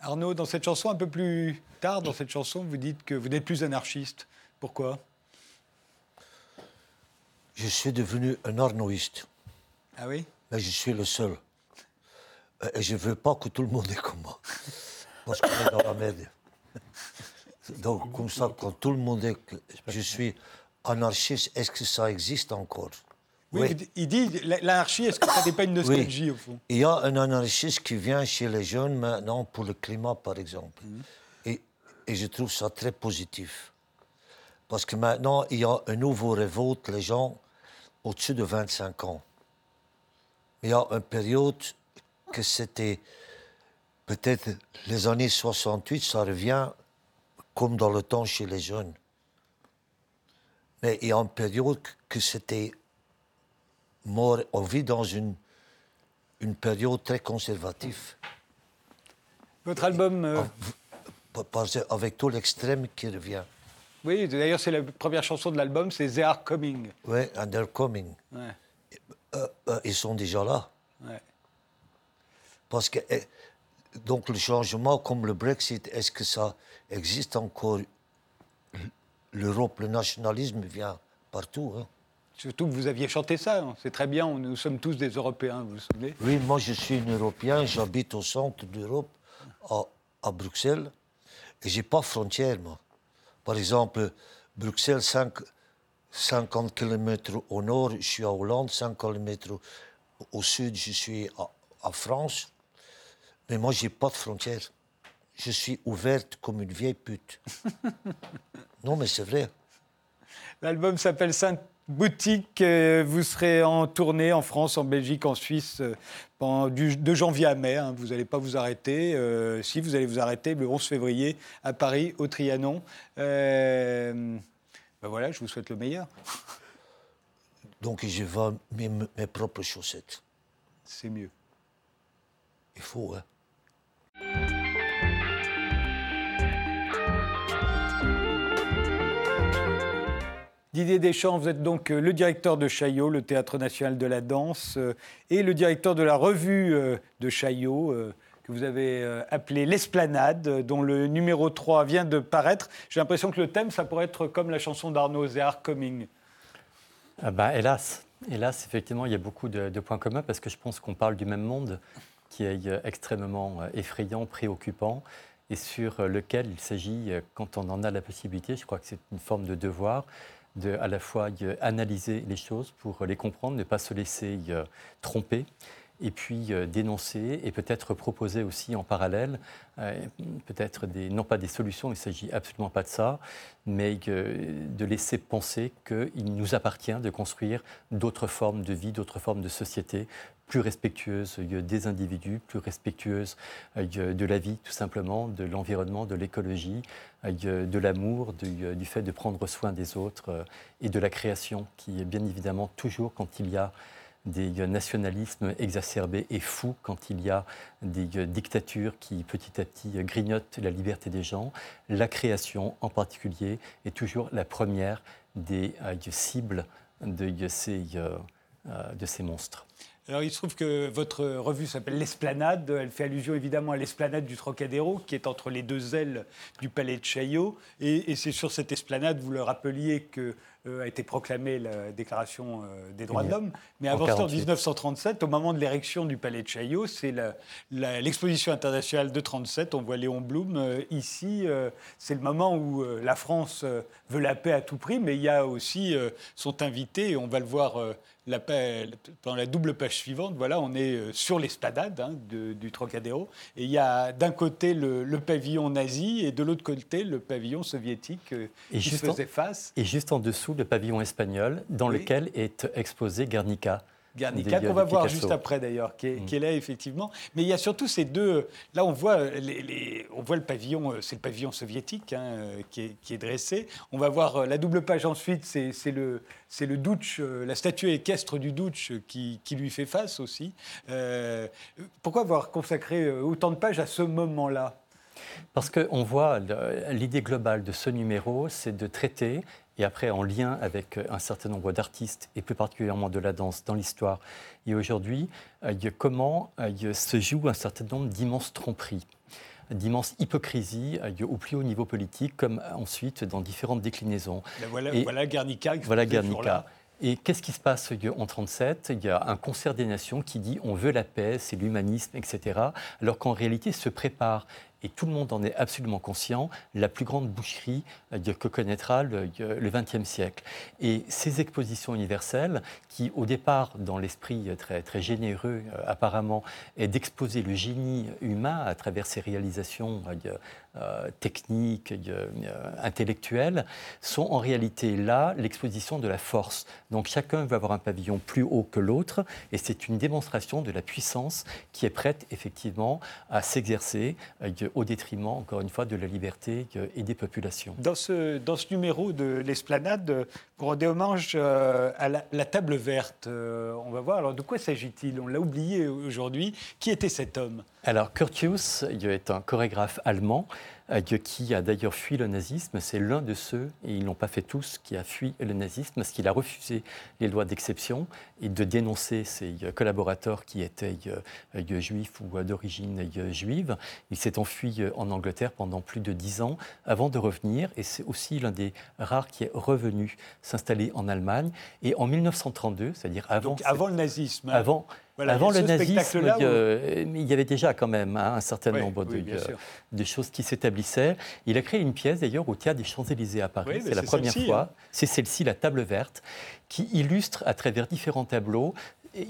Arnaud, dans cette chanson, un peu plus tard dans cette chanson, vous dites que vous n'êtes plus anarchiste. Pourquoi? Je suis devenu un arnoïste. Ah oui? Mais je suis le seul. Et je ne veux pas que tout le monde est comme moi. Parce qu'on est dans la merde. Donc, comme ça, quand tout le monde est. Je suis anarchiste, est-ce que ça existe encore? Oui, il dit l'anarchie, est-ce que ça n'est pas une nostalgie au fond? Il y a un anarchiste qui vient chez les jeunes maintenant pour le climat, par exemple. Mhm. Et, et, je trouve ça très positif. Parce que maintenant, il y a un nouveau révolte, les gens au-dessus de 25 ans. Il y a une période que c'était peut-être les années 68, ça revient comme dans le temps chez les jeunes. Mais il y a une période que c'était mort. On vit dans une, une période très conservative. Votre album. Euh, avec tout l'extrême qui revient. Oui, d'ailleurs, c'est la première chanson de l'album, c'est They Are Coming. Oui, and They're Coming. Ouais. Euh, euh, ils sont déjà là. Ouais. Parce que, eh, donc, le changement comme le Brexit, est-ce que ça existe encore? L'Europe, le nationalisme vient partout. Hein. Surtout que vous aviez chanté ça, hein. c'est très bien, nous sommes tous des Européens, vous vous souvenez? Oui, moi je suis un Européen, j'habite au centre d'Europe, à, à, Bruxelles, et j'ai pas frontière, moi. Par exemple, Bruxelles, 5, 50 km au nord, je suis à Hollande, 5 km au sud, je suis à, France. Mais moi, j'ai pas de frontière. Je suis ouverte comme une vieille pute. non, mais c'est vrai. L'album s'appelle Sainte Boutique. Euh, vous serez en tournée en France, en Belgique, en Suisse euh, de janvier à mai. Hein. Vous n'allez pas vous arrêter. Euh, si, vous allez vous arrêter le 11 février à Paris, au Trianon. ben voilà, je vous souhaite le meilleur. Donc je vends mes, mes propres chaussettes. C'est mieux. Il faut, hein. Didier Deschamps, vous êtes donc euh, le directeur de Chaillot, le Théâtre national de la danse, euh, et le directeur de la revue euh, de Chaillot, que vous avez appelé L'Esplanade, dont le numéro 3 vient de paraître. J'ai l'impression que le thème, ça pourrait être comme la chanson d'Arnaud, The Coming. Ah bah, hélas, hélas, effectivement, il y a beaucoup de, de points communs parce que je pense qu'on parle du même monde qui est extrêmement effrayant, préoccupant et sur lequel il s'agit, quand on en a la possibilité, je crois que c'est une forme de devoir, de à la fois analyser les choses pour les comprendre, ne pas se laisser tromper et puis euh, dénoncer et peut-être proposer aussi en parallèle, euh, peut-être non pas des solutions, il ne s'agit absolument pas de ça, mais de laisser penser qu'il nous appartient de construire d'autres formes de vie, d'autres formes de société plus respectueuses des individus, plus respectueuses de la vie tout simplement, de l'environnement, de l'écologie, de l'amour, du, fait de prendre soin des autres euh, et de la création qui est bien évidemment toujours quand il y a des nationalismes exacerbés et fous quand il y a des dictatures qui petit à petit grignotent la liberté des gens. La création en particulier est toujours la première des euh, cibles euh, euh, de ces monstres. Alors, il se trouve que votre revue s'appelle L'Esplanade. Elle fait allusion évidemment à l'esplanade du Trocadéro, qui est entre les deux ailes du palais de Chaillot. Et, c'est sur cette esplanade, vous le rappeliez, que a été proclamée la Déclaration euh, des droits de l'homme. Mais avant ça, en 1937, au moment de l'érection du palais de Chaillot, c'est l'exposition internationale de 37. On voit Léon Blum euh, ici. c'est le moment où la France veut la paix à tout prix, mais il y a aussi, sont invités, et on va le voir la, dans la double page suivante, voilà, on est euh, sur l'esplanade hein, du Trocadéro. Et il y a d'un côté le, pavillon nazi et de l'autre côté le pavillon soviétique euh, qui faisait face. Et juste en dessous, le pavillon espagnol dans lequel est exposé Guernica. Guernica, qu'on va voir juste après d'ailleurs, qui, est mm. là effectivement. Mais il y a surtout ces deux. Là, on voit, les, on voit le pavillon, euh, c'est le pavillon soviétique hein, euh, qui, est, qui, est, dressé. On va voir euh, la double page ensuite, c'est le, le Dutch, la statue équestre du Dutch qui, qui lui fait face aussi. pourquoi avoir consacré autant de pages à ce moment-là? Parce qu'on voit l'idée globale de ce numéro, c'est de traiter et après en lien avec un certain nombre d'artistes, et plus particulièrement de la danse dans l'histoire et aujourd'hui, euh, comment euh, se joue un certain nombre d'immenses tromperies d'immenses hypocrisies euh, au plus haut niveau politique, comme ensuite dans différentes déclinaisons. voilà, voilà Guernica. Voilà Guernica. Et qu'est-ce qui se passe en 1937 Il y a un concert des nations qui dit on veut la paix, c'est l'humanisme, etc. Alors qu'en réalité se prépare et tout le monde en est absolument conscient, la plus grande boucherie que connaîtra le XXe siècle. Et ces expositions universelles, qui au départ, dans l'esprit très, très généreux apparemment, est d'exposer le génie humain à travers ses réalisations euh, techniques, euh, intellectuelles, sont en réalité là l'exposition de la force. Donc chacun veut avoir un pavillon plus haut que l'autre, et c'est une démonstration de la puissance qui est prête effectivement à s'exercer euh, au détriment, encore une fois, de la liberté et des populations. Dans ce, dans ce numéro de l'Esplanade, vous rendez hommage à la, table verte. On va voir, alors de quoi s'agit-il? On l'a oublié aujourd'hui. Qui était cet homme? Alors, Curtius est un chorégraphe allemand euh, qui a d'ailleurs fui le nazisme. C'est l'un de ceux, et ils ne l'ont pas fait tous, qui a fui le nazisme parce qu'il a refusé les lois d'exception et de dénoncer ses euh, collaborateurs qui étaient euh, juifs ou d'origine juive. Il s'est enfui en Angleterre pendant plus de dix ans avant de revenir et c'est aussi l'un des rares qui est revenu s'installer en Allemagne. Et en 1932, c'est-à-dire avant, avant le nazisme. Avant, avant le nazisme, il y avait déjà quand même hein, un certain nombre de, choses qui s'établissaient. Il a créé une pièce d'ailleurs au Théâtre des Champs-Élysées à Paris. c'est la première fois. Hein. C'est celle-ci, la table verte, qui illustre à travers différents tableaux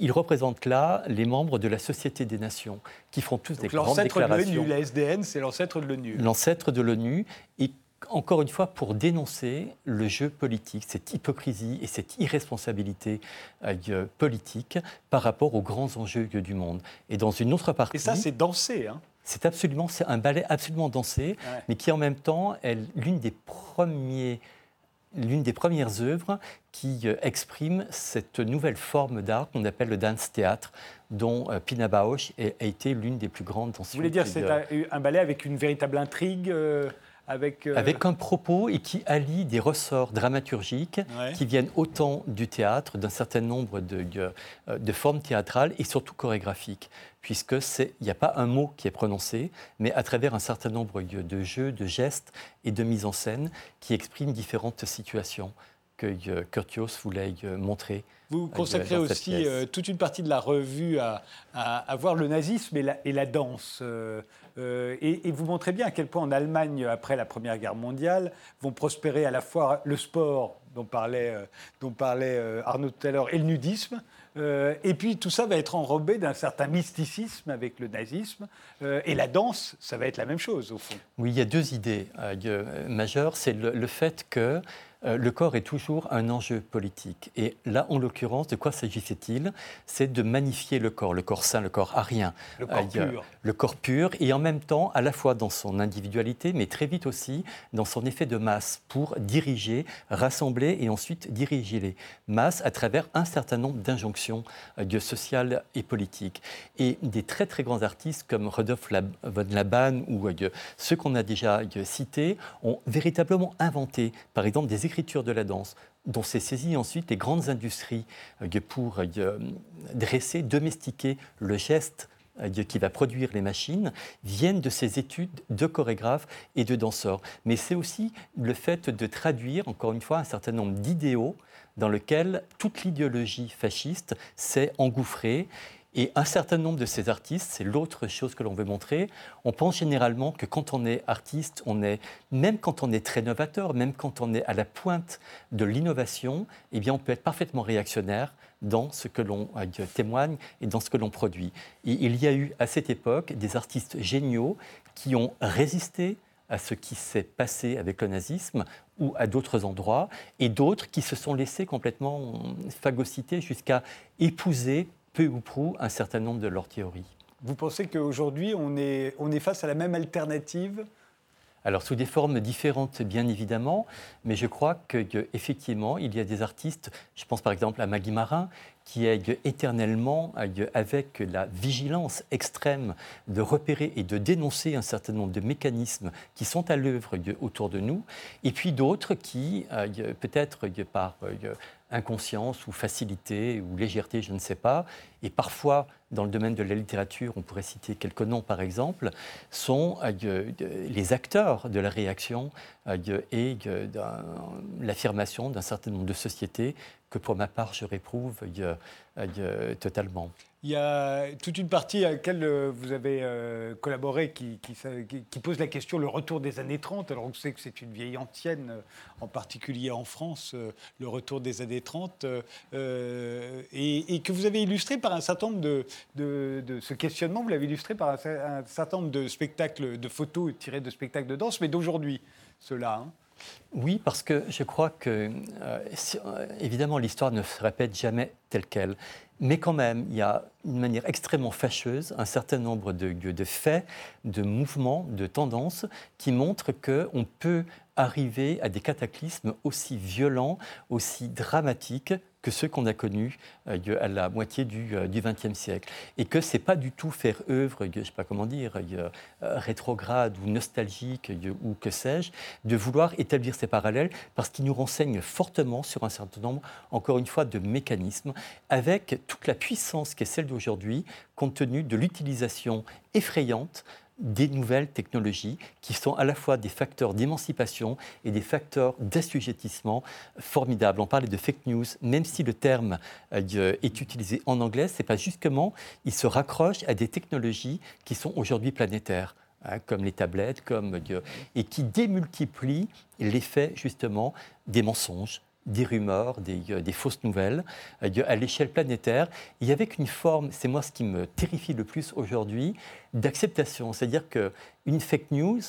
il représente là les membres de la Société des Nations qui font tous des grandes déclarations. L'ancêtre de l'ONU, la SDN, c'est l'ancêtre de l'ONU. L'ancêtre de l'ONU. Et encore une fois, pour dénoncer le jeu politique, cette hypocrisie et cette irresponsabilité euh, politique par rapport aux grands enjeux du monde. Et dans une autre partie. Et ça, c'est dansé, hein c'est absolument, c'est un ballet absolument dansé, mais qui en même temps est l'une des premiers l'une des premières œuvres qui euh, exprime cette nouvelle forme d'art qu'on appelle le dance théâtre, dont euh, Pina Bausch a été l'une des plus grandes danseuses. Vous voulez dire c'est un ballet avec une véritable intrigue avec, euh, avec, un propos et qui allie des ressorts dramaturgiques qui viennent autant du théâtre, d'un certain nombre de, euh, de, formes théâtrales et surtout chorégraphiques, puisque il n'y a pas un mot qui est prononcé, mais à travers un certain nombre de jeux, de gestes et de mise en scène qui expriment différentes situations que euh, Curtius voulait montrer. Vous consacrez aussi toute une partie de la revue à, à, voir le nazisme et la, et la danse. Euh, et, vous montrez bien à quel point en Allemagne, après la Première Guerre mondiale, vont prospérer à la fois le sport, dont parlait, euh, dont parlait euh, Arnaud tout à l'heure, et le nudisme. et puis tout ça va être enrobé d'un certain mysticisme avec le nazisme. et la danse, ça va être la même chose au fond. Oui, il y a deux idées majeures. C'est le, fait que euh, le corps est toujours un enjeu politique. Et là, en l'occurrence, de quoi s'agissait-il? C'est de magnifier le corps, le corps sain, le corps arien. Le corps euh, pur. Le corps pur, et en même temps, à la fois dans son individualité, mais très vite aussi dans son effet de masse, pour diriger, rassembler et ensuite diriger les masses à travers un certain nombre d'injonctions euh, sociales et politiques. Et des très très grands artistes comme Rodolphe von Laban ou ceux qu'on a déjà cités ont véritablement inventé, par exemple, des de la danse, dont s'est saisi ensuite les grandes industries euh, pour euh, dresser, domestiquer le geste euh, qui va produire les machines, viennent de ces études de chorégraphes et de danseurs. Mais c'est aussi le fait de traduire, encore une fois, un certain nombre d'idéaux dans lesquels toute l'idéologie fasciste s'est engouffrée et un certain nombre de ces artistes, c'est l'autre chose que l'on veut montrer, on pense généralement que quand on est artiste, on est, même quand on est très novateur, même quand on est à la pointe de l'innovation, eh bien on peut être parfaitement réactionnaire dans ce que l'on euh, témoigne et dans ce que l'on produit. Et il y a eu à cette époque des artistes géniaux qui ont résisté à ce qui s'est passé avec le nazisme ou à d'autres endroits, et d'autres qui se sont laissés complètement phagocytés jusqu'à épouser peu ou prou un certain nombre de leurs théories. Vous pensez qu'aujourd'hui, on est, on est face à la même alternative? Alors sous des formes différentes, bien évidemment, mais je crois qu'effectivement, il y a des artistes, je pense par exemple à Maggie Marin, qui est éternellement avec la vigilance extrême de repérer et de dénoncer un certain nombre de mécanismes qui sont à l'œuvre autour de nous, et puis d'autres qui, peut-être par inconscience ou facilité ou légèreté, je ne sais pas, et parfois dans le domaine de la littérature, on pourrait citer quelques noms par exemple, sont euh, les acteurs de la réaction euh, et de l'affirmation d'un certain nombre de sociétés que pour ma part je réprouve totalement. Il y a toute une partie à laquelle euh, vous avez euh, collaboré qui, pose la question le retour des années 30. Alors on sait que c'est une vieille antienne, euh, en particulier en France, le retour des années 30, et, que vous avez illustré par un certain nombre de, ce questionnement, vous l'avez illustré par un, certain nombre de spectacles, de photos tirées de spectacles de danse, mais d'aujourd'hui, ceux-là. Hein. Oui, parce que je crois que, évidemment, l'histoire ne se répète jamais telle qu'elle. Mais quand même, il y a une manière extrêmement fâcheuse un certain nombre de, de faits, de mouvements, de tendances qui montrent qu'on peut arriver à des cataclysmes aussi violents, aussi dramatiques que ceux qu'on a connus euh, à la moitié du XXe euh, siècle. Et que ce n'est pas du tout faire œuvre, je sais pas comment dire, euh, rétrograde ou nostalgique ou que sais-je, de vouloir établir ces parallèles parce qu'ils nous renseignent fortement sur un certain nombre, encore une fois, de mécanismes avec toute la puissance qui est celle d'aujourd'hui, compte tenu de l'utilisation effrayante des nouvelles technologies qui sont à la fois des facteurs d'émancipation et des facteurs d'assujettissement formidables. On parlait de fake news, même si le terme euh, est utilisé en anglais, c'est pas justement, il se raccroche à des technologies qui sont aujourd'hui planétaires. Hein, comme les tablettes, comme, et qui démultiplient l'effet justement des mensonges, des rumeurs, des, euh, fausses nouvelles euh, à l'échelle planétaire, et avec une forme, c'est moi ce qui me terrifie le plus aujourd'hui, d'acceptation. C'est-à-dire qu'une fake news,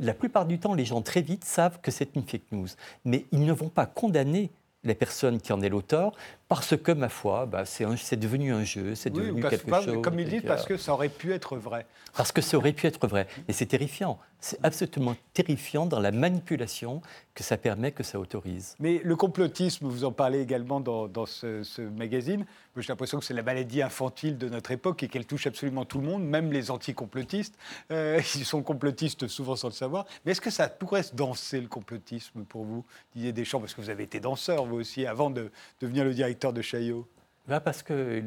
la plupart du temps, les gens très vite savent que c'est une fake news, mais ils ne vont pas condamner la personne qui en est l'auteur, parce que, ma foi, bah, c'est devenu un jeu, c'est devenu quelque chose. Comme ils disent, parce que ça aurait pu être vrai. Parce que ça aurait pu être vrai. Et c'est terrifiant. C'est absolument terrifiant dans la manipulation que ça permet, que ça autorise. Mais le complotisme, vous en parlez également dans, ce, magazine. J'ai l'impression que c'est la maladie infantile de notre époque et qu'elle touche absolument tout le monde, même les anti-complotistes. Euh, ils sont complotistes souvent sans le savoir. Mais est-ce que ça pourrait se danser, le complotisme, pour vous, Didier Deschamps? Parce que vous avez été danseur, vous aussi, avant de devenir le directeur de Chaillot. Bah, parce que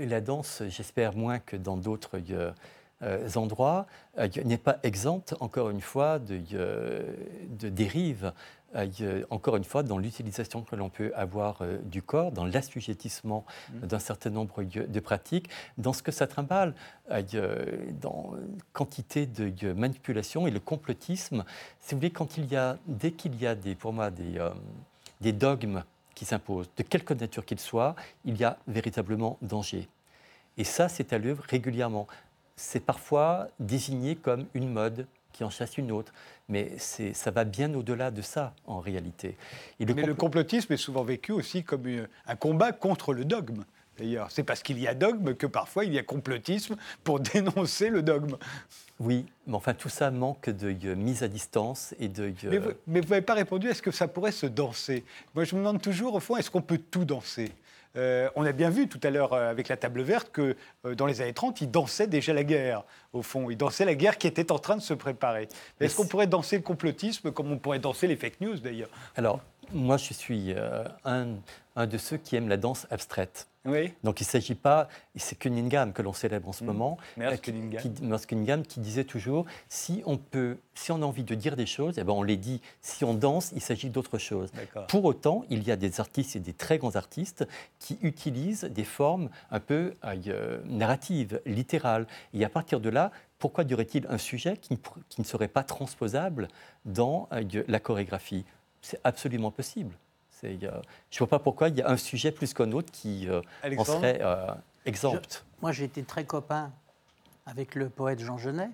la danse, j'espère moins que dans d'autres euh, euh, endroits, euh, n'est pas exempte, encore une fois, de, euh, de dérives, encore une fois, dans l'utilisation que l'on peut avoir du corps, dans l'assujettissement mmh. d'un certain nombre de pratiques, dans ce que ça trimballe, dans quantité de manipulation et le complotisme. Si vous voulez, quand il y a, dès qu'il y a des, pour moi des, des dogmes qui s'imposent, de quelque nature qu'ils soient, il y a véritablement danger. Et ça, c'est à l'œuvre régulièrement c'est parfois désigné comme une mode qui en chasse une autre. Mais ça va bien au-delà de ça, en réalité. le Mais le complotisme est souvent vécu aussi comme un combat contre le dogme. D'ailleurs, c'est parce qu'il y a dogme que parfois il y a complotisme pour dénoncer le dogme. Oui, mais enfin tout ça manque de mise à distance et de. Mais vous n'avez pas répondu. Est-ce que ça pourrait se danser? Moi, je me demande toujours au fond, est-ce qu'on peut tout danser? Euh, on a bien vu tout à l'heure euh, avec la table verte que euh, dans les années 30, ils dansaient déjà la guerre, au fond. Ils dansaient la guerre qui était en train de se préparer. Est-ce qu'on pourrait danser le complotisme comme on pourrait danser les fake news d'ailleurs? Alors, moi, je suis un, un de ceux qui aiment la danse abstraite. Donc il ne s'agit pas, c'est Cunningham que l'on célèbre en ce mmh. moment, Merce Cunningham. Qui, Cunningham qui disait toujours, si on peut, si on a envie de dire des choses, eh ben on les dit. Si on danse, il s'agit d'autre chose. Pour autant, il y a des artistes et des très grands artistes qui utilisent des formes un peu euh, narratives, littérales. Et à partir de là, pourquoi y aurait-il un sujet qui ne, serait pas transposable dans euh, la chorégraphie? C'est absolument possible. Je ne vois pas pourquoi il y a un sujet plus qu'un autre qui euh, en serait euh, exempt. moi, j'ai été très copain avec le poète Jean Genet.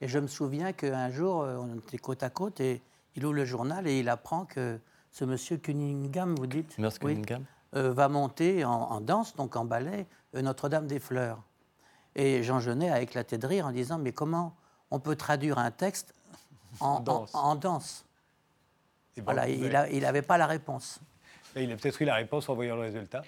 Et je me souviens qu'un jour, euh, on était côte à côte et il ouvre le journal et il apprend que ce monsieur Cunningham, vous dites Cunningham. va monter en, danse, donc en ballet, Notre-Dame des Fleurs. Et Jean Genet a éclaté de rire en disant Mais comment on peut traduire un texte en, danse? Voilà, il n'avait pas la réponse. il a peut-être eu la réponse en voyant le résultat.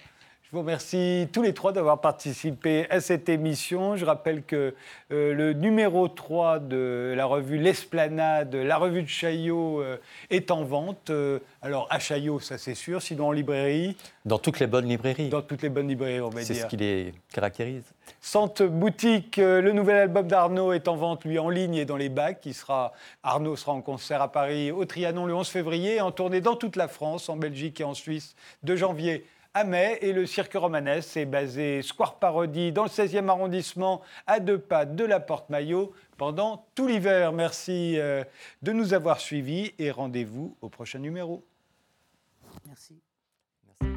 Je vous remercie tous les trois d'avoir participé à cette émission. Je rappelle que euh, le numéro 3 de la revue L'Esplanade, la revue de Chaillot, euh, est en vente. Euh, alors à Chaillot, ça c'est sûr, sinon en librairie. Dans toutes les bonnes librairies. Dans toutes les bonnes librairies, on va dire. C'est ce qui les caractérise. Sante Boutique, le nouvel album d'Arnaud est en vente, lui, en ligne et dans les bacs. sera, Arnaud sera en concert à Paris, au Trianon le 11 février, en tournée dans toute la France, en Belgique et en Suisse, de janvier à mai. Et le cirque romanesque est basé Square Parodie dans le 16e arrondissement, à deux pas de la Porte Maillot, pendant tout l'hiver. Merci euh, de nous avoir suivis et rendez-vous au prochain numéro. Merci. Merci.